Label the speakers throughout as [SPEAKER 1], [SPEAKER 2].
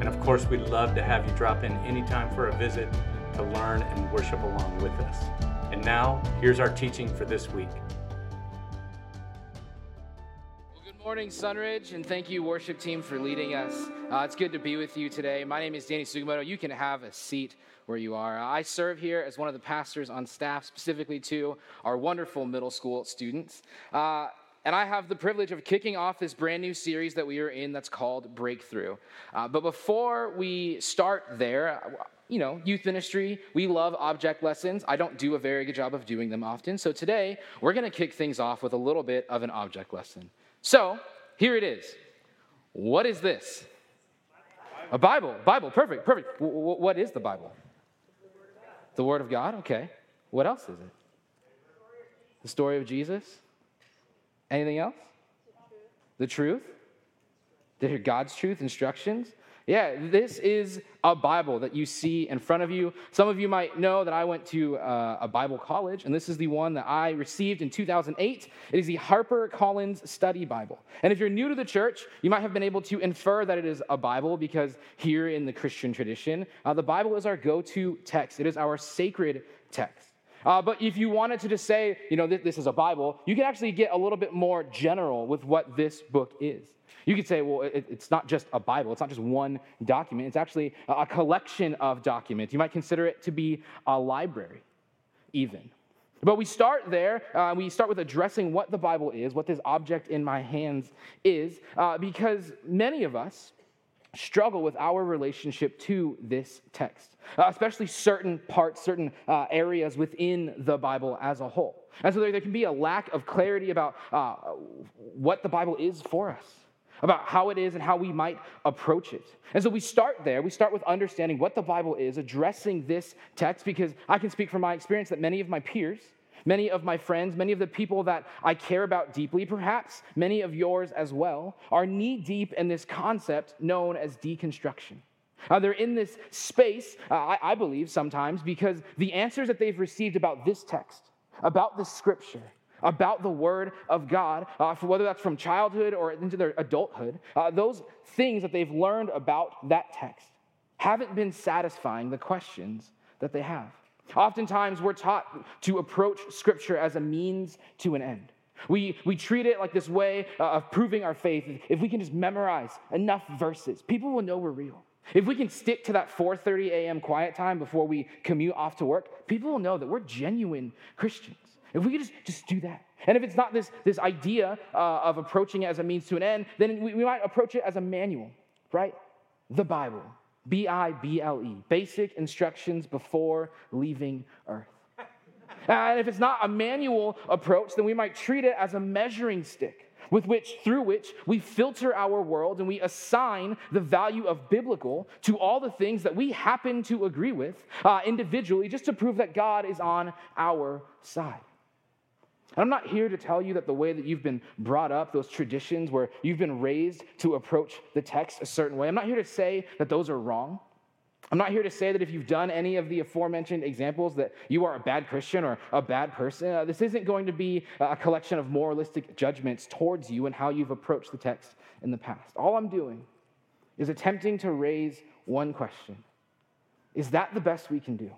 [SPEAKER 1] And of course, we'd love to have you drop in anytime for a visit to learn and worship along with us. And now, here's our teaching for this week.
[SPEAKER 2] Well, good morning, Sunridge, and thank you, worship team, for leading us. Uh, it's good to be with you today. My name is Danny Sugimoto. You can have a seat where you are. I serve here as one of the pastors on staff, specifically to our wonderful middle school students. Uh, and I have the privilege of kicking off this brand new series that we are in that's called Breakthrough. Uh, but before we start there, you know, youth ministry, we love object lessons. I don't do a very good job of doing them often. So today, we're going to kick things off with a little bit of an object lesson. So here it is. What is this? A Bible. Bible. Perfect. Perfect. W- w- what is the Bible? The Word of God. Okay. What else is it? The story of Jesus. Anything else? The truth? The God's truth, instructions? Yeah, this is a Bible that you see in front of you. Some of you might know that I went to uh, a Bible college, and this is the one that I received in 2008. It is the Harper Collins Study Bible. And if you're new to the church, you might have been able to infer that it is a Bible because here in the Christian tradition, uh, the Bible is our go to text, it is our sacred text. Uh, but if you wanted to just say, you know, this, this is a Bible, you can actually get a little bit more general with what this book is. You could say, well, it, it's not just a Bible, it's not just one document, it's actually a collection of documents. You might consider it to be a library, even. But we start there. Uh, we start with addressing what the Bible is, what this object in my hands is, uh, because many of us struggle with our relationship to this text, uh, especially certain parts, certain uh, areas within the Bible as a whole. And so there, there can be a lack of clarity about uh, what the Bible is for us about how it is and how we might approach it. And so we start there. We start with understanding what the Bible is, addressing this text, because I can speak from my experience that many of my peers, many of my friends, many of the people that I care about deeply, perhaps many of yours as well, are knee deep in this concept known as deconstruction. Uh, they're in this space, uh, I, I believe, sometimes because the answers that they've received about this text, about this scripture, about the Word of God, uh, whether that's from childhood or into their adulthood, uh, those things that they've learned about that text haven't been satisfying the questions that they have. Oftentimes, we're taught to approach Scripture as a means to an end. We, we treat it like this way uh, of proving our faith. If we can just memorize enough verses, people will know we're real. If we can stick to that 4:30 a.m. quiet time before we commute off to work, people will know that we're genuine Christians. If we could just, just do that. And if it's not this, this idea uh, of approaching it as a means to an end, then we, we might approach it as a manual, right? The Bible. B I B L E. Basic instructions before leaving earth. And if it's not a manual approach, then we might treat it as a measuring stick with which through which we filter our world and we assign the value of biblical to all the things that we happen to agree with uh, individually just to prove that God is on our side. And I'm not here to tell you that the way that you've been brought up, those traditions where you've been raised to approach the text a certain way, I'm not here to say that those are wrong. I'm not here to say that if you've done any of the aforementioned examples that you are a bad Christian or a bad person. Uh, this isn't going to be a collection of moralistic judgments towards you and how you've approached the text in the past. All I'm doing is attempting to raise one question Is that the best we can do?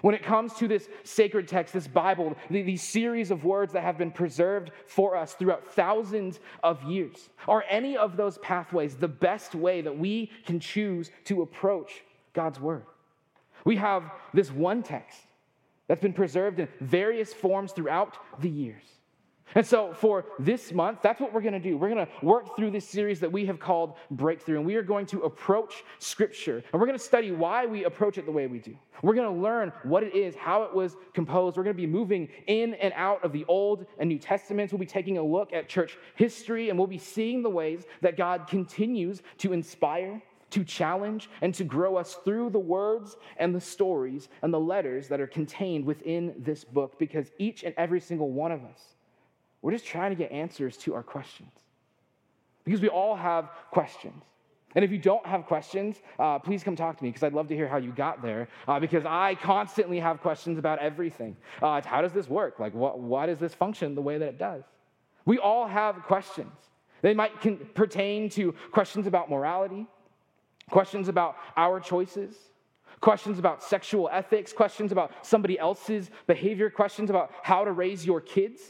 [SPEAKER 2] When it comes to this sacred text, this Bible, these series of words that have been preserved for us throughout thousands of years, are any of those pathways the best way that we can choose to approach God's Word? We have this one text that's been preserved in various forms throughout the years. And so, for this month, that's what we're going to do. We're going to work through this series that we have called Breakthrough, and we are going to approach Scripture, and we're going to study why we approach it the way we do. We're going to learn what it is, how it was composed. We're going to be moving in and out of the Old and New Testaments. We'll be taking a look at church history, and we'll be seeing the ways that God continues to inspire, to challenge and to grow us through the words and the stories and the letters that are contained within this book because each and every single one of us, we're just trying to get answers to our questions. Because we all have questions. And if you don't have questions, uh, please come talk to me because I'd love to hear how you got there. Uh, because I constantly have questions about everything. Uh, how does this work? Like, what, why does this function the way that it does? We all have questions. They might pertain to questions about morality, questions about our choices, questions about sexual ethics, questions about somebody else's behavior, questions about how to raise your kids,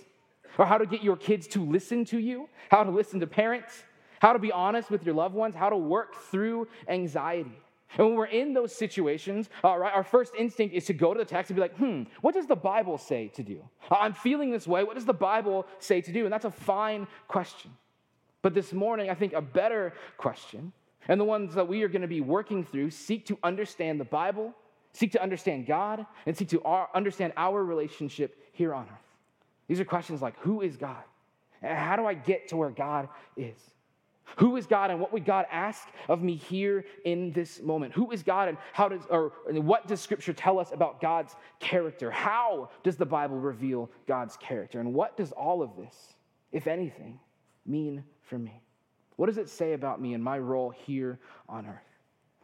[SPEAKER 2] or how to get your kids to listen to you, how to listen to parents, how to be honest with your loved ones, how to work through anxiety. And when we're in those situations, all right, our first instinct is to go to the text and be like, hmm, what does the Bible say to do? I'm feeling this way. What does the Bible say to do? And that's a fine question. But this morning, I think a better question, and the ones that we are going to be working through, seek to understand the Bible, seek to understand God, and seek to understand our relationship here on earth. These are questions like who is God? How do I get to where God is? Who is God and what would God ask of me here in this moment? Who is God and how does or what does scripture tell us about God's character? How does the Bible reveal God's character? And what does all of this, if anything, mean for me? What does it say about me and my role here on earth?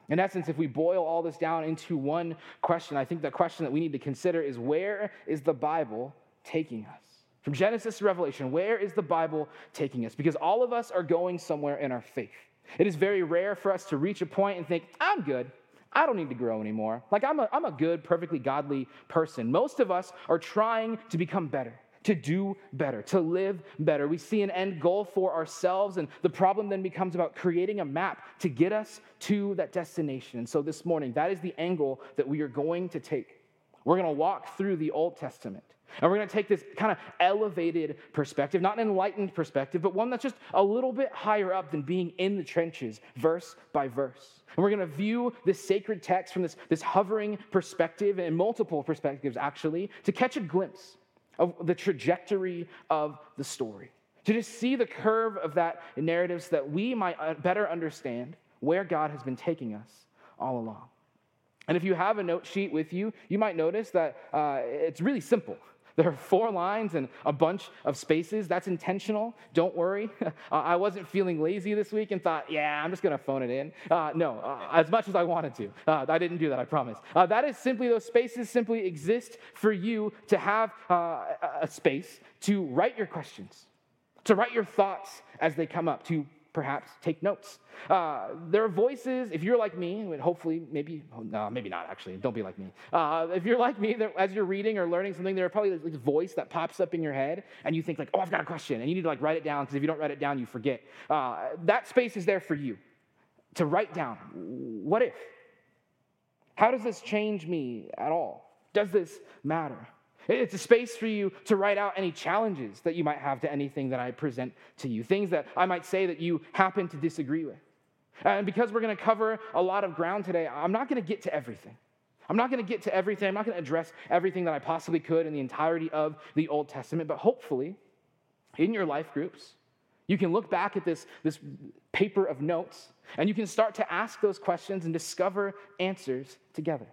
[SPEAKER 2] In essence, if we boil all this down into one question, I think the question that we need to consider is where is the Bible taking us? From Genesis to Revelation, where is the Bible taking us? Because all of us are going somewhere in our faith. It is very rare for us to reach a point and think, I'm good. I don't need to grow anymore. Like, I'm a, I'm a good, perfectly godly person. Most of us are trying to become better, to do better, to live better. We see an end goal for ourselves, and the problem then becomes about creating a map to get us to that destination. And so this morning, that is the angle that we are going to take. We're going to walk through the Old Testament. And we're going to take this kind of elevated perspective, not an enlightened perspective, but one that's just a little bit higher up than being in the trenches, verse by verse. And we're going to view this sacred text from this, this hovering perspective and multiple perspectives, actually, to catch a glimpse of the trajectory of the story, to just see the curve of that narrative so that we might uh, better understand where God has been taking us all along. And if you have a note sheet with you, you might notice that uh, it's really simple. There are four lines and a bunch of spaces. That's intentional. Don't worry. uh, I wasn't feeling lazy this week and thought, yeah, I'm just going to phone it in. Uh, no, uh, as much as I wanted to. Uh, I didn't do that, I promise. Uh, that is simply, those spaces simply exist for you to have uh, a space to write your questions, to write your thoughts as they come up, to perhaps take notes. Uh, there are voices, if you're like me, hopefully, maybe, oh, no, maybe not actually, don't be like me. Uh, if you're like me, as you're reading or learning something, there are probably this voice that pops up in your head and you think like, oh, I've got a question. And you need to like write it down because if you don't write it down, you forget. Uh, that space is there for you to write down. What if? How does this change me at all? Does this matter? It's a space for you to write out any challenges that you might have to anything that I present to you, things that I might say that you happen to disagree with. And because we're going to cover a lot of ground today, I'm not going to get to everything. I'm not going to get to everything. I'm not going to address everything that I possibly could in the entirety of the Old Testament, but hopefully, in your life groups, you can look back at this, this paper of notes and you can start to ask those questions and discover answers together.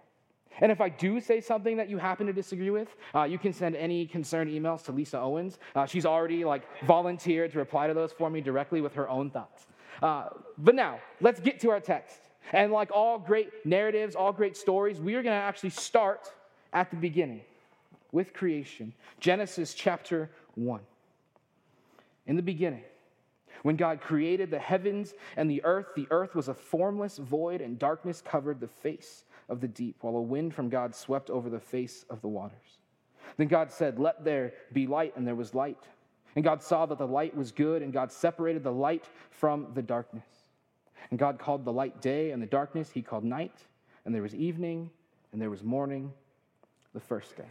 [SPEAKER 2] And if I do say something that you happen to disagree with, uh, you can send any concerned emails to Lisa Owens. Uh, she's already like volunteered to reply to those for me directly with her own thoughts. Uh, but now, let's get to our text. And like all great narratives, all great stories, we are going to actually start at the beginning with creation. Genesis chapter 1. In the beginning, when God created the heavens and the earth, the earth was a formless void, and darkness covered the face of the deep, while a wind from God swept over the face of the waters. Then God said, Let there be light, and there was light. And God saw that the light was good, and God separated the light from the darkness. And God called the light day, and the darkness he called night. And there was evening, and there was morning, the first day.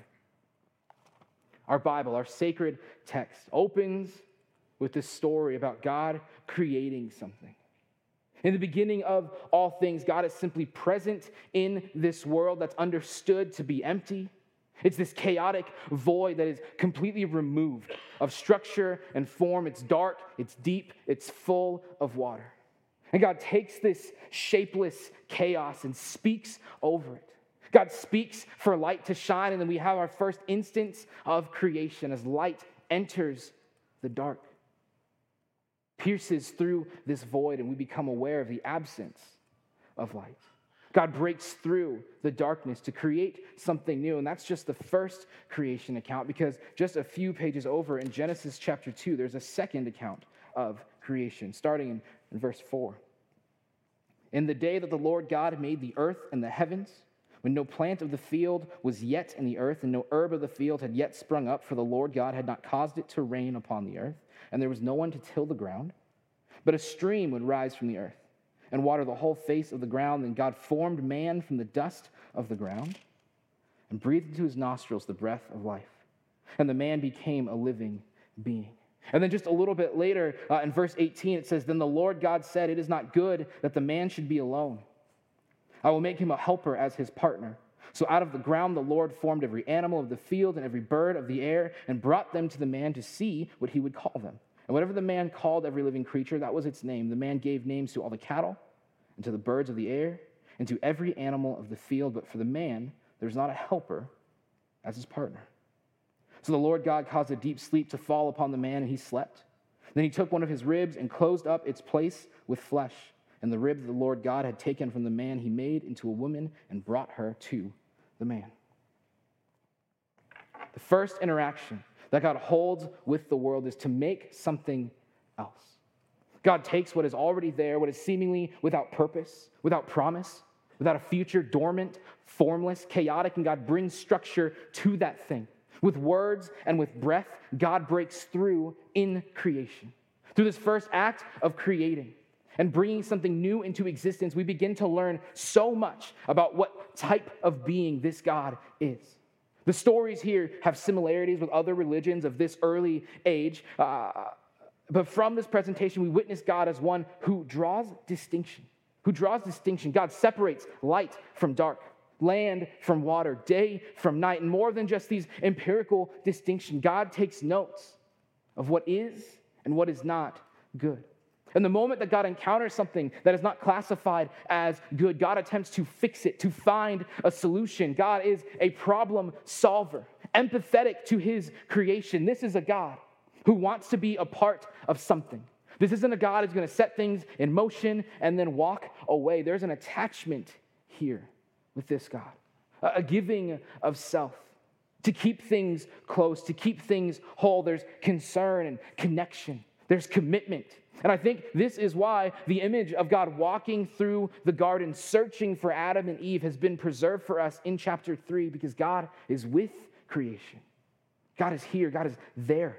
[SPEAKER 2] Our Bible, our sacred text, opens with this story about God creating something. In the beginning of all things, God is simply present in this world that's understood to be empty. It's this chaotic void that is completely removed of structure and form. It's dark, it's deep, it's full of water. And God takes this shapeless chaos and speaks over it. God speaks for light to shine, and then we have our first instance of creation as light enters the dark, pierces through this void, and we become aware of the absence of light. God breaks through the darkness to create something new. And that's just the first creation account because just a few pages over in Genesis chapter 2, there's a second account of creation, starting in, in verse 4. In the day that the Lord God made the earth and the heavens, when no plant of the field was yet in the earth, and no herb of the field had yet sprung up, for the Lord God had not caused it to rain upon the earth, and there was no one to till the ground, but a stream would rise from the earth and water the whole face of the ground. Then God formed man from the dust of the ground and breathed into his nostrils the breath of life. And the man became a living being. And then just a little bit later, uh, in verse 18, it says, Then the Lord God said, It is not good that the man should be alone. I will make him a helper as his partner. So out of the ground the Lord formed every animal of the field and every bird of the air and brought them to the man to see what he would call them. And whatever the man called every living creature, that was its name. The man gave names to all the cattle and to the birds of the air and to every animal of the field. But for the man, there's not a helper as his partner. So the Lord God caused a deep sleep to fall upon the man, and he slept. Then he took one of his ribs and closed up its place with flesh. And the rib that the Lord God had taken from the man, he made into a woman and brought her to the man. The first interaction that God holds with the world is to make something else. God takes what is already there, what is seemingly without purpose, without promise, without a future, dormant, formless, chaotic, and God brings structure to that thing. With words and with breath, God breaks through in creation. Through this first act of creating and bringing something new into existence, we begin to learn so much about what type of being this God is. The stories here have similarities with other religions of this early age. Uh, but from this presentation, we witness God as one who draws distinction, who draws distinction. God separates light from dark, land from water, day from night. And more than just these empirical distinctions, God takes notes of what is and what is not good. And the moment that God encounters something that is not classified as good, God attempts to fix it, to find a solution. God is a problem solver, empathetic to his creation. This is a God who wants to be a part of something. This isn't a God who's going to set things in motion and then walk away. There's an attachment here with this God, a giving of self to keep things close, to keep things whole. There's concern and connection, there's commitment. And I think this is why the image of God walking through the garden, searching for Adam and Eve, has been preserved for us in chapter three, because God is with creation. God is here, God is there.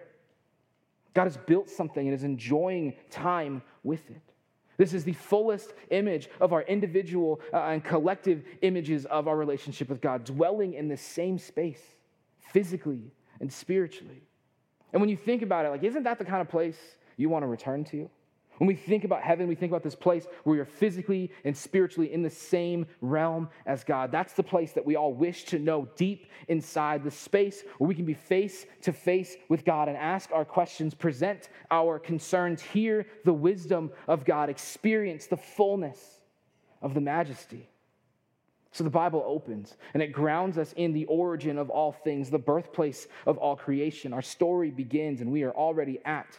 [SPEAKER 2] God has built something and is enjoying time with it. This is the fullest image of our individual uh, and collective images of our relationship with God, dwelling in the same space, physically and spiritually. And when you think about it, like, isn't that the kind of place you want to return to? When we think about heaven, we think about this place where you're physically and spiritually in the same realm as God. That's the place that we all wish to know deep inside, the space where we can be face to face with God and ask our questions, present our concerns, hear the wisdom of God, experience the fullness of the majesty. So the Bible opens and it grounds us in the origin of all things, the birthplace of all creation. Our story begins and we are already at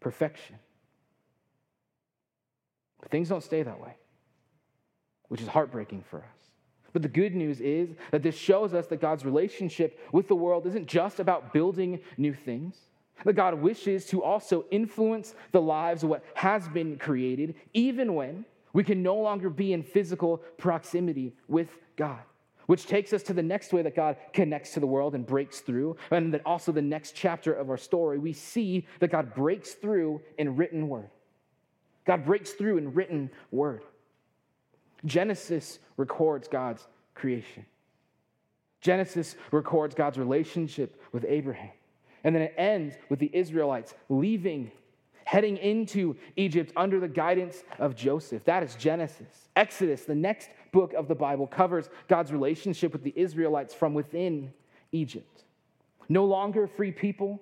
[SPEAKER 2] perfection. But things don't stay that way, which is heartbreaking for us. But the good news is that this shows us that God's relationship with the world isn't just about building new things, that God wishes to also influence the lives of what has been created, even when we can no longer be in physical proximity with God. Which takes us to the next way that God connects to the world and breaks through. And then also the next chapter of our story, we see that God breaks through in written word. God breaks through in written word. Genesis records God's creation. Genesis records God's relationship with Abraham. And then it ends with the Israelites leaving, heading into Egypt under the guidance of Joseph. That is Genesis. Exodus, the next book of the Bible, covers God's relationship with the Israelites from within Egypt. No longer free people,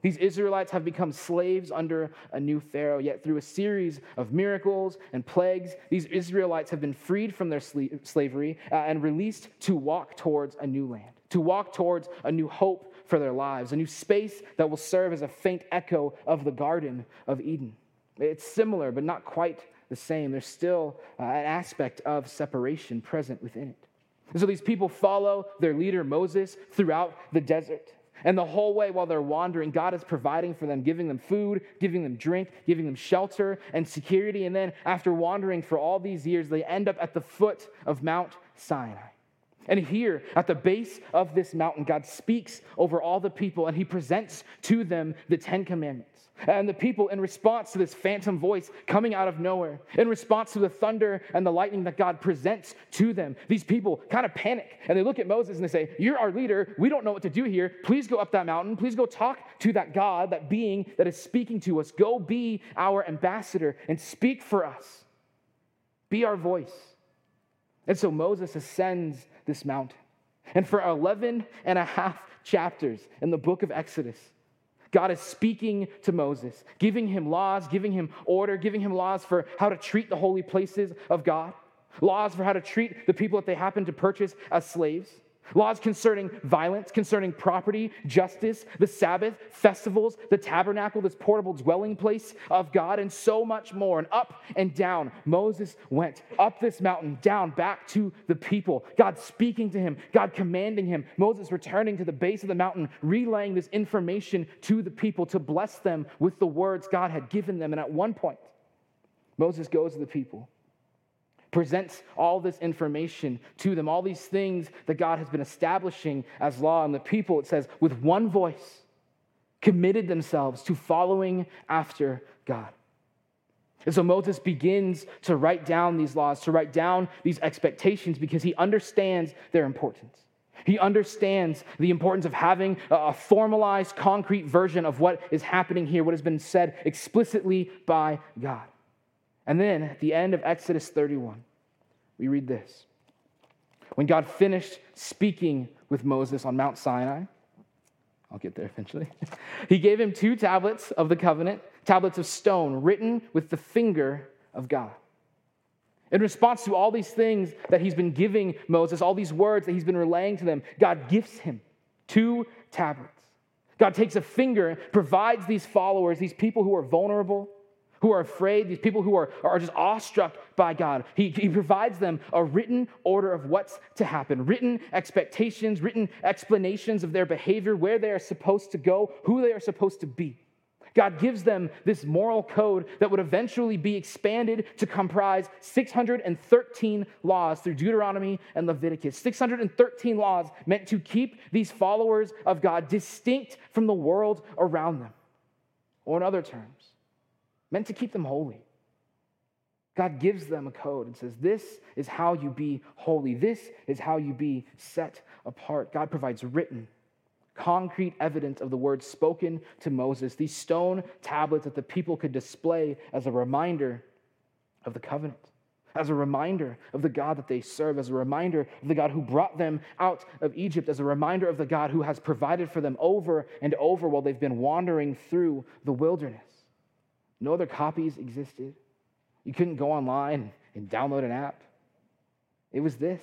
[SPEAKER 2] These Israelites have become slaves under a new Pharaoh, yet through a series of miracles and plagues, these Israelites have been freed from their slavery uh, and released to walk towards a new land, to walk towards a new hope for their lives, a new space that will serve as a faint echo of the Garden of Eden. It's similar, but not quite the same. There's still uh, an aspect of separation present within it. And so these people follow their leader Moses throughout the desert. And the whole way while they're wandering, God is providing for them, giving them food, giving them drink, giving them shelter and security. And then, after wandering for all these years, they end up at the foot of Mount Sinai. And here, at the base of this mountain, God speaks over all the people and he presents to them the Ten Commandments. And the people, in response to this phantom voice coming out of nowhere, in response to the thunder and the lightning that God presents to them, these people kind of panic and they look at Moses and they say, You're our leader. We don't know what to do here. Please go up that mountain. Please go talk to that God, that being that is speaking to us. Go be our ambassador and speak for us. Be our voice. And so Moses ascends this mountain. And for 11 and a half chapters in the book of Exodus, God is speaking to Moses, giving him laws, giving him order, giving him laws for how to treat the holy places of God, laws for how to treat the people that they happen to purchase as slaves. Laws concerning violence, concerning property, justice, the Sabbath, festivals, the tabernacle, this portable dwelling place of God, and so much more. And up and down, Moses went up this mountain, down back to the people. God speaking to him, God commanding him, Moses returning to the base of the mountain, relaying this information to the people to bless them with the words God had given them. And at one point, Moses goes to the people presents all this information to them, all these things that God has been establishing as law. And the people, it says, with one voice, committed themselves to following after God. And so Moses begins to write down these laws, to write down these expectations because he understands their importance. He understands the importance of having a formalized, concrete version of what is happening here, what has been said explicitly by God. And then at the end of Exodus 31, we read this. When God finished speaking with Moses on Mount Sinai, I'll get there eventually, he gave him two tablets of the covenant, tablets of stone written with the finger of God. In response to all these things that he's been giving Moses, all these words that he's been relaying to them, God gifts him two tablets. God takes a finger, provides these followers, these people who are vulnerable, who are afraid, these people who are, are just awestruck by God. He, he provides them a written order of what's to happen, written expectations, written explanations of their behavior, where they are supposed to go, who they are supposed to be. God gives them this moral code that would eventually be expanded to comprise 613 laws through Deuteronomy and Leviticus. 613 laws meant to keep these followers of God distinct from the world around them. Or, in other terms, meant to keep them holy. God gives them a code and says, This is how you be holy. This is how you be set apart. God provides written, concrete evidence of the words spoken to Moses, these stone tablets that the people could display as a reminder of the covenant, as a reminder of the God that they serve, as a reminder of the God who brought them out of Egypt, as a reminder of the God who has provided for them over and over while they've been wandering through the wilderness. No other copies existed. You couldn't go online and download an app. It was this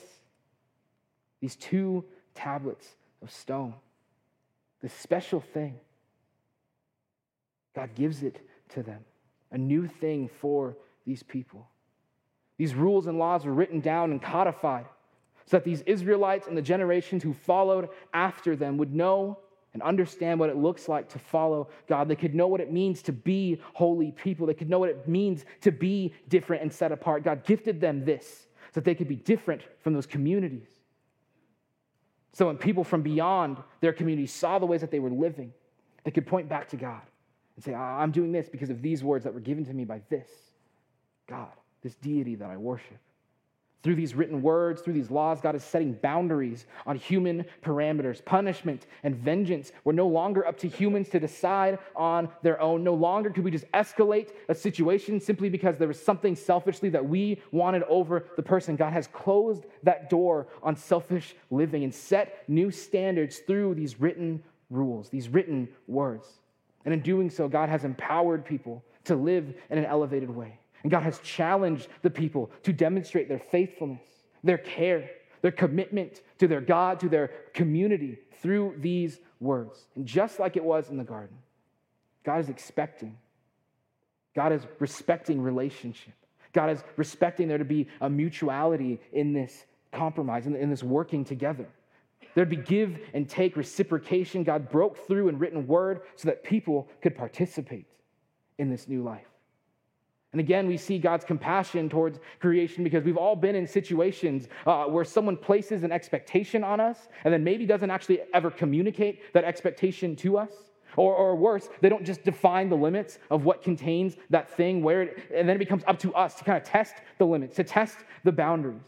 [SPEAKER 2] these two tablets of stone, this special thing. God gives it to them, a new thing for these people. These rules and laws were written down and codified so that these Israelites and the generations who followed after them would know and understand what it looks like to follow God. They could know what it means to be holy people. They could know what it means to be different and set apart. God gifted them this so that they could be different from those communities. So when people from beyond their community saw the ways that they were living, they could point back to God and say, I'm doing this because of these words that were given to me by this God, this deity that I worship. Through these written words, through these laws, God is setting boundaries on human parameters. Punishment and vengeance were no longer up to humans to decide on their own. No longer could we just escalate a situation simply because there was something selfishly that we wanted over the person. God has closed that door on selfish living and set new standards through these written rules, these written words. And in doing so, God has empowered people to live in an elevated way. And God has challenged the people to demonstrate their faithfulness, their care, their commitment to their God, to their community through these words. And just like it was in the garden, God is expecting, God is respecting relationship. God is respecting there to be a mutuality in this compromise, in, this working together. There'd be give and take, reciprocation. God broke through in written word so that people could participate in this new life. And again, we see God's compassion towards creation because we've all been in situations uh, where someone places an expectation on us and then maybe doesn't actually ever communicate that expectation to us. Or, or worse, they don't just define the limits of what contains that thing, where it, and then it becomes up to us to kind of test the limits, to test the boundaries.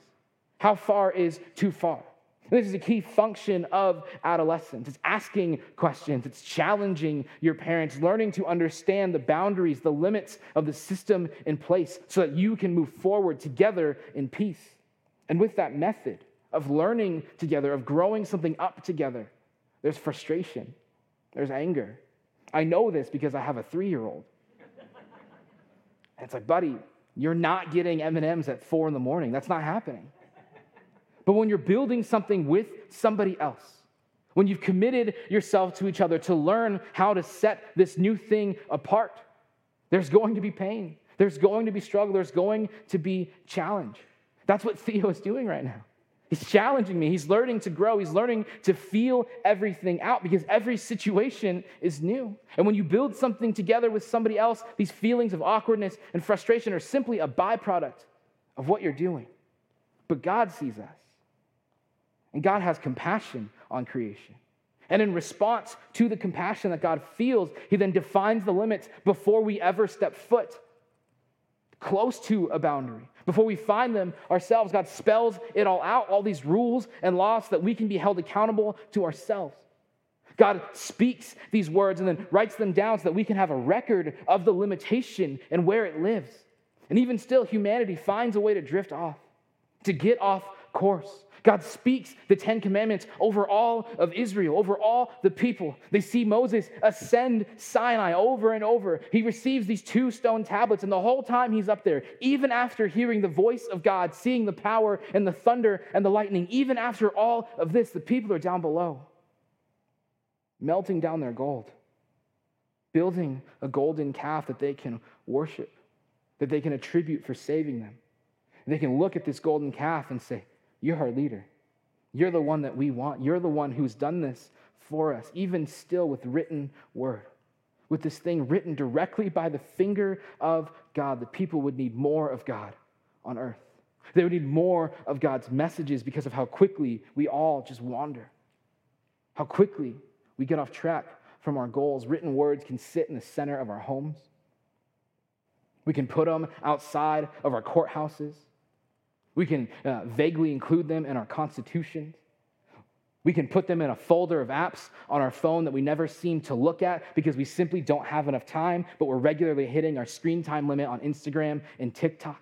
[SPEAKER 2] How far is too far? This is a key function of adolescence. It's asking questions, it's challenging your parents, learning to understand the boundaries, the limits of the system in place so that you can move forward together in peace. And with that method of learning together, of growing something up together, there's frustration, there's anger. I know this because I have a three year old. And it's like, buddy, you're not getting M&Ms at four in the morning. That's not happening. But when you're building something with somebody else, when you've committed yourself to each other to learn how to set this new thing apart, there's going to be pain. There's going to be struggle. There's going to be challenge. That's what Theo is doing right now. He's challenging me. He's learning to grow. He's learning to feel everything out because every situation is new. And when you build something together with somebody else, these feelings of awkwardness and frustration are simply a byproduct of what you're doing. But God sees us. And God has compassion on creation. And in response to the compassion that God feels, He then defines the limits before we ever step foot close to a boundary. Before we find them ourselves, God spells it all out, all these rules and laws, so that we can be held accountable to ourselves. God speaks these words and then writes them down so that we can have a record of the limitation and where it lives. And even still, humanity finds a way to drift off, to get off course. God speaks the Ten Commandments over all of Israel, over all the people. They see Moses ascend Sinai over and over. He receives these two stone tablets, and the whole time he's up there, even after hearing the voice of God, seeing the power and the thunder and the lightning, even after all of this, the people are down below, melting down their gold, building a golden calf that they can worship, that they can attribute for saving them. They can look at this golden calf and say, you're our leader. You're the one that we want. You're the one who's done this for us, even still with written word. With this thing written directly by the finger of God, the people would need more of God on earth. They would need more of God's messages because of how quickly we all just wander, how quickly we get off track from our goals. Written words can sit in the center of our homes. We can put them outside of our courthouses. We can uh, vaguely include them in our constitutions. We can put them in a folder of apps on our phone that we never seem to look at because we simply don't have enough time, but we're regularly hitting our screen time limit on Instagram and TikTok.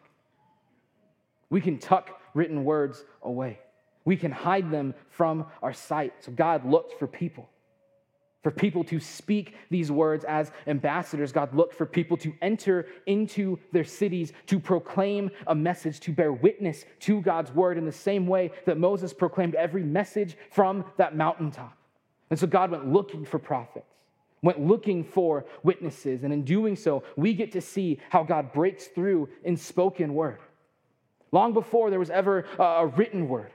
[SPEAKER 2] We can tuck written words away. We can hide them from our sight. So God looked for people for people to speak these words as ambassadors. God looked for people to enter into their cities, to proclaim a message, to bear witness to God's word in the same way that Moses proclaimed every message from that mountaintop. And so God went looking for prophets, went looking for witnesses. And in doing so, we get to see how God breaks through in spoken word. Long before there was ever a written word,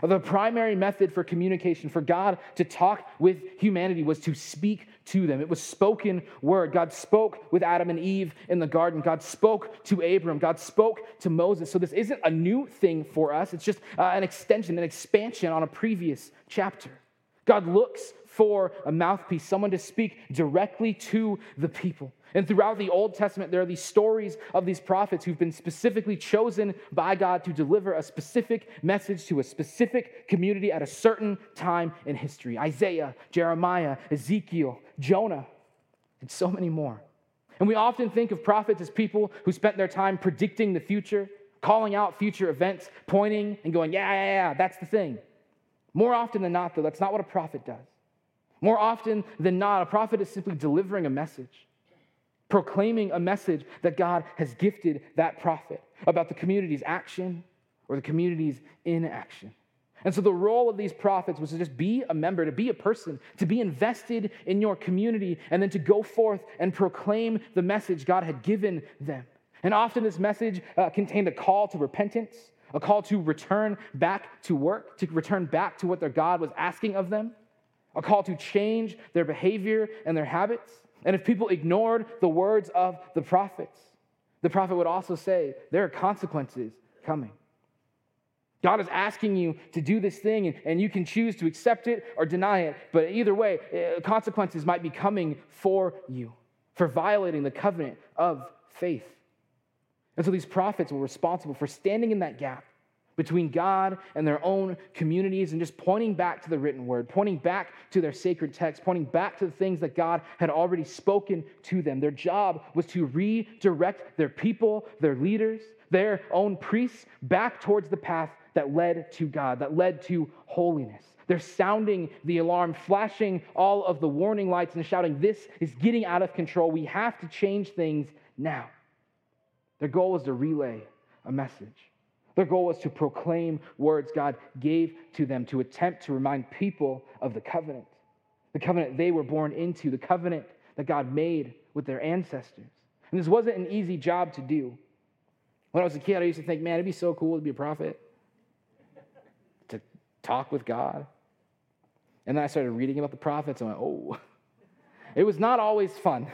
[SPEAKER 2] the primary method for communication, for God to talk with humanity, was to speak to them. It was spoken word. God spoke with Adam and Eve in the garden. God spoke to Abram. God spoke to Moses. So this isn't a new thing for us, it's just uh, an extension, an expansion on a previous chapter. God looks for a mouthpiece, someone to speak directly to the people. And throughout the Old Testament, there are these stories of these prophets who've been specifically chosen by God to deliver a specific message to a specific community at a certain time in history Isaiah, Jeremiah, Ezekiel, Jonah, and so many more. And we often think of prophets as people who spent their time predicting the future, calling out future events, pointing and going, yeah, yeah, yeah, that's the thing. More often than not, though, that's not what a prophet does. More often than not, a prophet is simply delivering a message, proclaiming a message that God has gifted that prophet about the community's action or the community's inaction. And so the role of these prophets was to just be a member, to be a person, to be invested in your community, and then to go forth and proclaim the message God had given them. And often this message uh, contained a call to repentance, a call to return back to work, to return back to what their God was asking of them, a call to change their behavior and their habits. And if people ignored the words of the prophets, the prophet would also say, There are consequences coming. God is asking you to do this thing, and, and you can choose to accept it or deny it. But either way, uh, consequences might be coming for you for violating the covenant of faith. And so these prophets were responsible for standing in that gap between God and their own communities and just pointing back to the written word, pointing back to their sacred text, pointing back to the things that God had already spoken to them. Their job was to redirect their people, their leaders, their own priests back towards the path that led to God, that led to holiness. They're sounding the alarm, flashing all of the warning lights, and shouting, This is getting out of control. We have to change things now. Their goal was to relay a message. Their goal was to proclaim words God gave to them, to attempt to remind people of the covenant, the covenant they were born into, the covenant that God made with their ancestors. And this wasn't an easy job to do. When I was a kid, I used to think, man, it'd be so cool to be a prophet to talk with God. And then I started reading about the prophets and I went, oh, it was not always fun.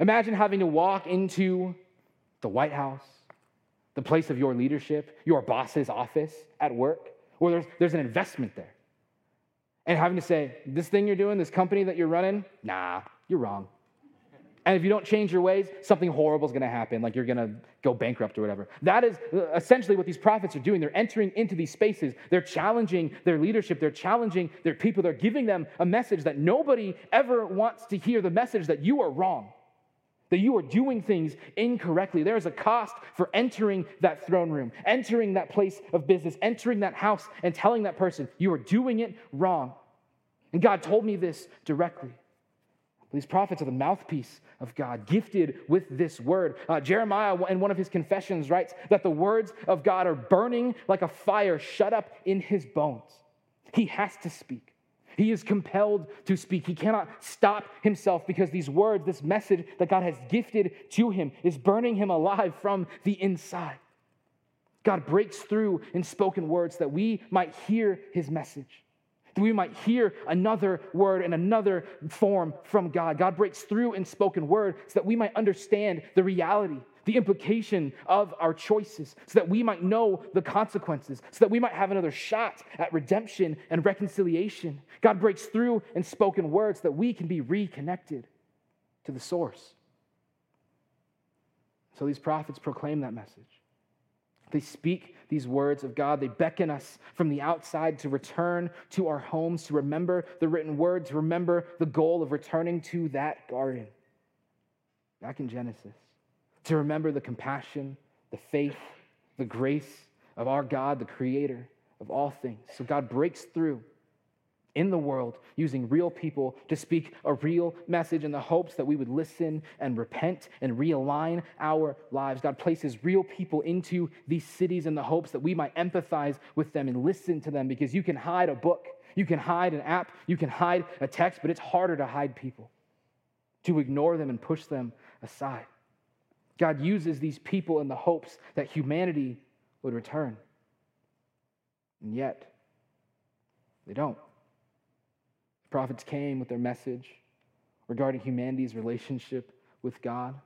[SPEAKER 2] Imagine having to walk into the White House, the place of your leadership, your boss's office at work, where there's, there's an investment there. And having to say, this thing you're doing, this company that you're running, nah, you're wrong. And if you don't change your ways, something horrible is going to happen, like you're going to go bankrupt or whatever. That is uh, essentially what these prophets are doing. They're entering into these spaces. They're challenging their leadership. They're challenging their people. They're giving them a message that nobody ever wants to hear the message that you are wrong, that you are doing things incorrectly. There is a cost for entering that throne room, entering that place of business, entering that house, and telling that person, you are doing it wrong. And God told me this directly. These prophets are the mouthpiece of God, gifted with this word. Uh, Jeremiah, in one of his confessions, writes that the words of God are burning like a fire shut up in his bones. He has to speak. He is compelled to speak. He cannot stop himself because these words, this message that God has gifted to him, is burning him alive from the inside. God breaks through in spoken words that we might hear his message that we might hear another word in another form from God. God breaks through in spoken word so that we might understand the reality, the implication of our choices, so that we might know the consequences, so that we might have another shot at redemption and reconciliation. God breaks through in spoken words so that we can be reconnected to the source. So these prophets proclaim that message. They speak these words of God. They beckon us from the outside to return to our homes, to remember the written word, to remember the goal of returning to that garden back in Genesis, to remember the compassion, the faith, the grace of our God, the creator of all things. So God breaks through in the world using real people to speak a real message in the hopes that we would listen and repent and realign our lives. God places real people into these cities in the hopes that we might empathize with them and listen to them because you can hide a book, you can hide an app, you can hide a text, but it's harder to hide people, to ignore them and push them aside. God uses these people in the hopes that humanity would return. And yet, they don't The prophets came with their message regarding humanity's relationship with God,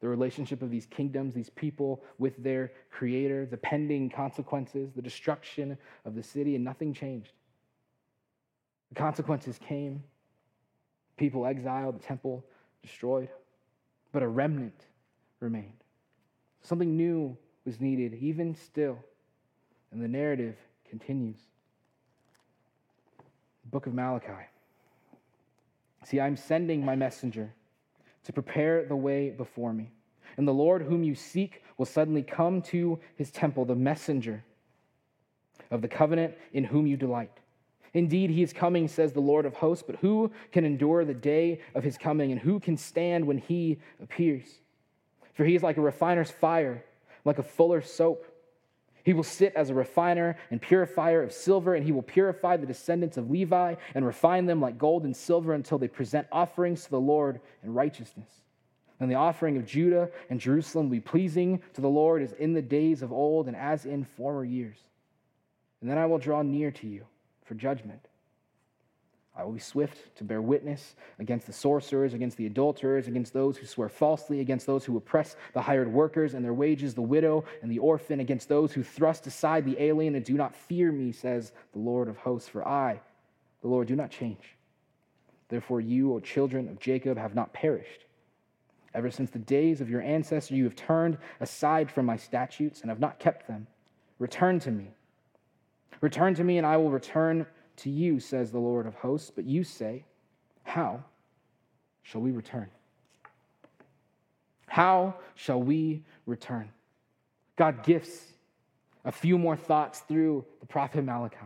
[SPEAKER 2] the relationship of these kingdoms, these people with their creator, the pending consequences, the destruction of the city, and nothing changed. The consequences came people exiled, the temple destroyed, but a remnant remained. Something new was needed, even still, and the narrative continues book of Malachi. See, I'm sending my messenger to prepare the way before me. And the Lord whom you seek will suddenly come to his temple, the messenger of the covenant in whom you delight. Indeed, he is coming, says the Lord of hosts, but who can endure the day of his coming, and who can stand when he appears? For he is like a refiner's fire, like a fuller's soap. He will sit as a refiner and purifier of silver, and he will purify the descendants of Levi and refine them like gold and silver until they present offerings to the Lord in righteousness. And the offering of Judah and Jerusalem will be pleasing to the Lord as in the days of old and as in former years. And then I will draw near to you for judgment. I will be swift to bear witness against the sorcerers, against the adulterers, against those who swear falsely, against those who oppress the hired workers and their wages, the widow and the orphan, against those who thrust aside the alien and do not fear me, says the Lord of hosts. For I, the Lord, do not change. Therefore, you, O children of Jacob, have not perished. Ever since the days of your ancestor, you have turned aside from my statutes and have not kept them. Return to me Return to me, and I will return to you, says the Lord of hosts. But you say, How shall we return? How shall we return? God gifts a few more thoughts through the prophet Malachi.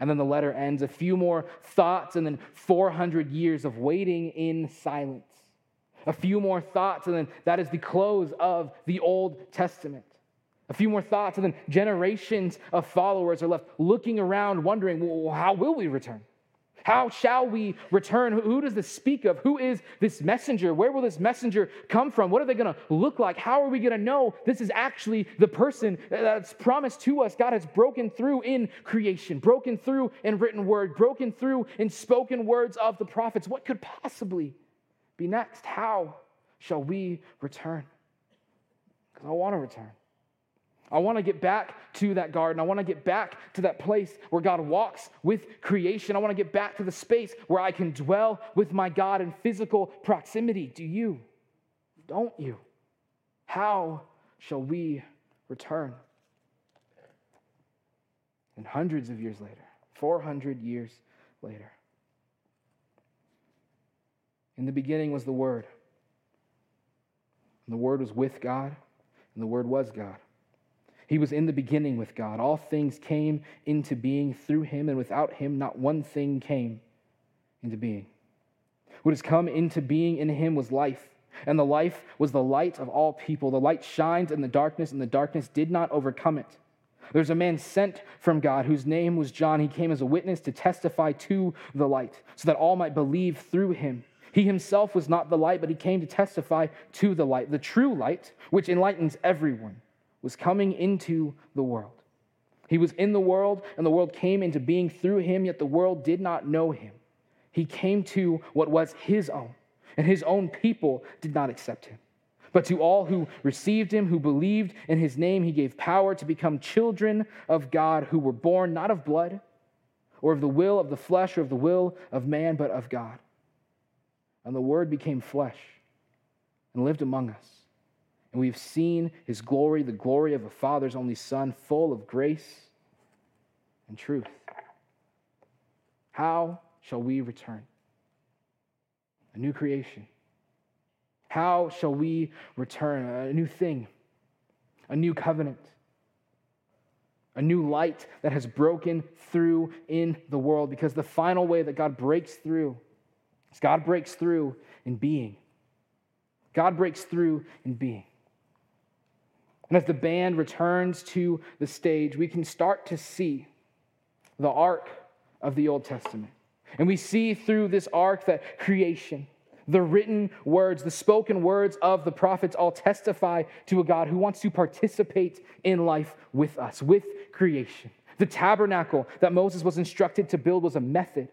[SPEAKER 2] And then the letter ends a few more thoughts, and then 400 years of waiting in silence. A few more thoughts, and then that is the close of the Old Testament. A few more thoughts, and then generations of followers are left looking around, wondering, well, how will we return? How shall we return? Who does this speak of? Who is this messenger? Where will this messenger come from? What are they going to look like? How are we going to know this is actually the person that's promised to us? God has broken through in creation, broken through in written word, broken through in spoken words of the prophets. What could possibly be next? How shall we return? Because I want to return. I want to get back to that garden. I want to get back to that place where God walks with creation. I want to get back to the space where I can dwell with my God in physical proximity. Do you? Don't you? How shall we return? And hundreds of years later, 400 years later. In the beginning was the Word. And the Word was with God, and the Word was God. He was in the beginning with God. All things came into being through him, and without him, not one thing came into being. What has come into being in him was life, and the life was the light of all people. The light shines in the darkness, and the darkness did not overcome it. There's a man sent from God whose name was John. He came as a witness to testify to the light, so that all might believe through him. He himself was not the light, but he came to testify to the light, the true light, which enlightens everyone was coming into the world. He was in the world, and the world came into being through him, yet the world did not know him. He came to what was his own, and his own people did not accept him. But to all who received him, who believed in his name, he gave power to become children of God, who were born not of blood, or of the will of the flesh, or of the will of man, but of God. And the Word became flesh and lived among us and we've seen his glory, the glory of a Father's only Son, full of grace and truth. How shall we return? A new creation. How shall we return? A new thing, a new covenant, a new light that has broken through in the world. Because the final way that God breaks through is God breaks through in being. God breaks through in being. And as the band returns to the stage, we can start to see the arc of the Old Testament. And we see through this arc that creation, the written words, the spoken words of the prophets all testify to a God who wants to participate in life with us, with creation. The tabernacle that Moses was instructed to build was a method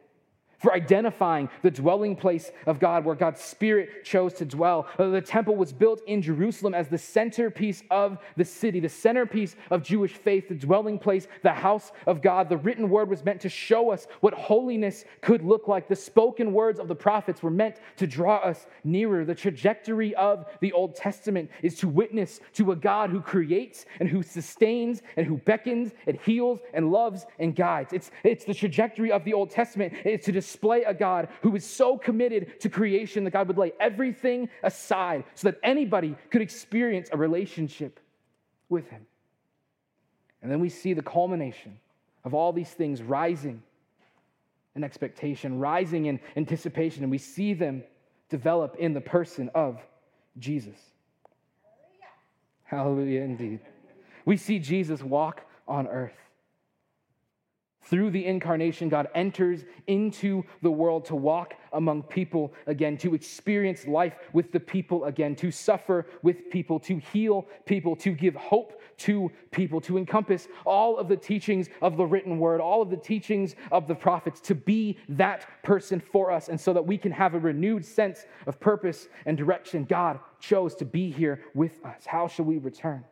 [SPEAKER 2] for identifying the dwelling place of God where God's Spirit chose to dwell. Uh, the temple was built in Jerusalem as the centerpiece of the city, the centerpiece of Jewish faith, the dwelling place, the house of God. The written word was meant to show us what holiness could look like. The spoken words of the prophets were meant to draw us nearer. The trajectory of the Old Testament is to witness to a God who creates and who sustains and who beckons and heals and loves and guides. It's, it's the trajectory of the Old Testament. It's to display a God who is so committed to creation that God would lay everything aside so that anybody could experience a relationship with Him. And then we see the culmination of all these things rising in expectation, rising in anticipation, and we see them develop in the person of Jesus. Hallelujah, Hallelujah indeed. We see Jesus walk on earth. Through the incarnation, God enters into the world to walk among people again, to experience life with the people again, to suffer with people, to heal people, to give hope to people, to encompass all of the teachings of the written word, all of the teachings of the prophets, to be that person for us, and so that we can have a renewed sense of purpose and direction. God chose to be here with us. How shall we return?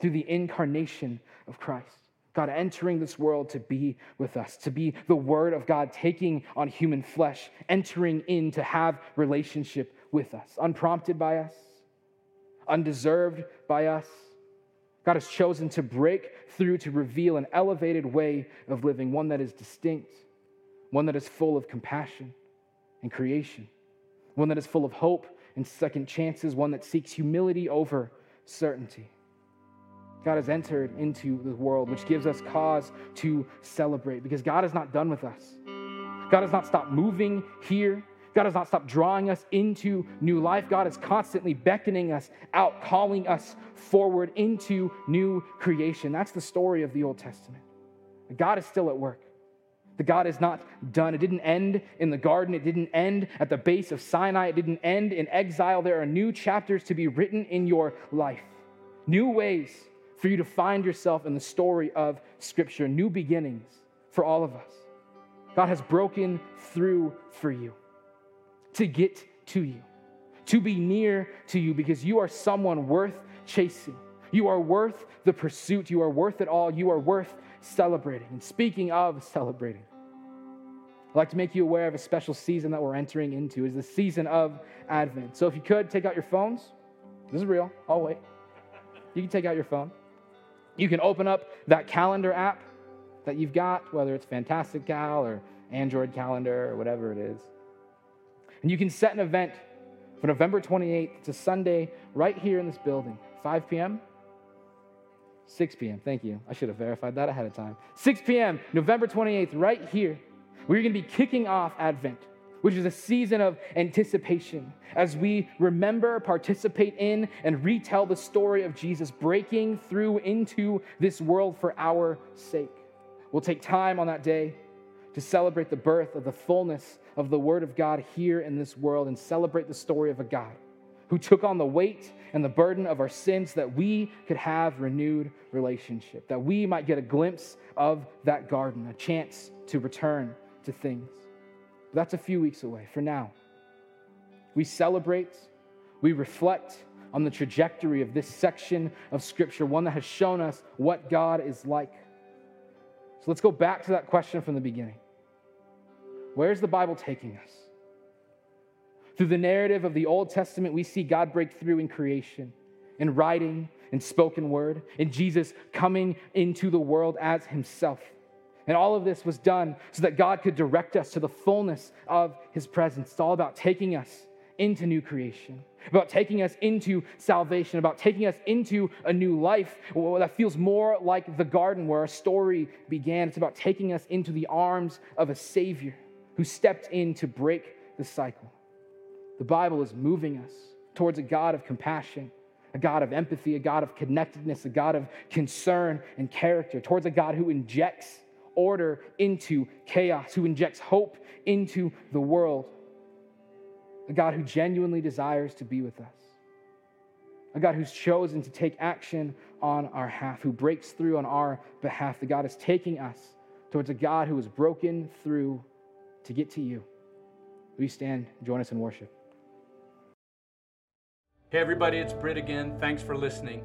[SPEAKER 2] Through the incarnation of Christ. God entering this world to be with us, to be the Word of God taking on human flesh, entering in to have relationship with us, unprompted by us, undeserved by us. God has chosen to break through to reveal an elevated way of living, one that is distinct, one that is full of compassion and creation, one that is full of hope and second chances, one that seeks humility over certainty. God has entered into the world, which gives us cause to celebrate because God is not done with us. God has not stopped moving here. God has not stopped drawing us into new life. God is constantly beckoning us out, calling us forward into new creation. That's the story of the Old Testament. God is still at work. The God is not done. It didn't end in the garden. It didn't end at the base of Sinai. It didn't end in exile. There are new chapters to be written in your life, new ways for you to find yourself in the story of Scripture, new beginnings for all of us. God has broken through for you to get to you, to be near to you, because you are someone worth chasing. You are worth the pursuit. You are worth it all. You are worth celebrating. And speaking of celebrating, I'd like to make you aware of a special season that we're entering into. Is the season of Advent. So if you could take out your phones. This is real. I'll wait. You can take out your phone. You can open up that calendar app that you've got, whether it's Fantastical or Android Calendar or whatever it is. And you can set an event for November 28th. It's a Sunday right here in this building, 5 p.m. 6 p.m. Thank you. I should have verified that ahead of time. 6 p.m., November 28th, right here. We're going to be kicking off Advent which is a season of anticipation as we remember, participate in, and retell the story of Jesus breaking through into this world for our sake. We'll take time on that day to celebrate the birth of the fullness of the Word of God here in this world and celebrate the story of a God who took on the weight and the burden of our sins that we could have renewed relationship, that we might get a glimpse of that garden, a chance to return to things. That's a few weeks away. For now, we celebrate, we reflect on the trajectory of this section of Scripture, one that has shown us what God is like. So let's go back to that question from the beginning. Where's the Bible taking us? Through the narrative of the Old Testament, we see God break through in creation, in writing, in spoken word, in Jesus coming into the world as himself. And all of this was done so that God could direct us to the fullness of his presence. It's all about taking us into new creation, about taking us into salvation, about taking us into a new life that feels more like the garden where our story began. It's about taking us into the arms of a Savior who stepped in to break the cycle. The Bible is moving us towards a God of compassion, a God of empathy, a God of connectedness, a God of concern and character, towards a God who injects order into chaos, who injects hope into the world. A God who genuinely desires to be with us. A God who's chosen to take action on our behalf, who breaks through on our behalf. The God is taking us towards a God who is broken through to get to you. You stand? Join us in worship.
[SPEAKER 1] Hey, everybody, it's Britt again. Thanks for listening.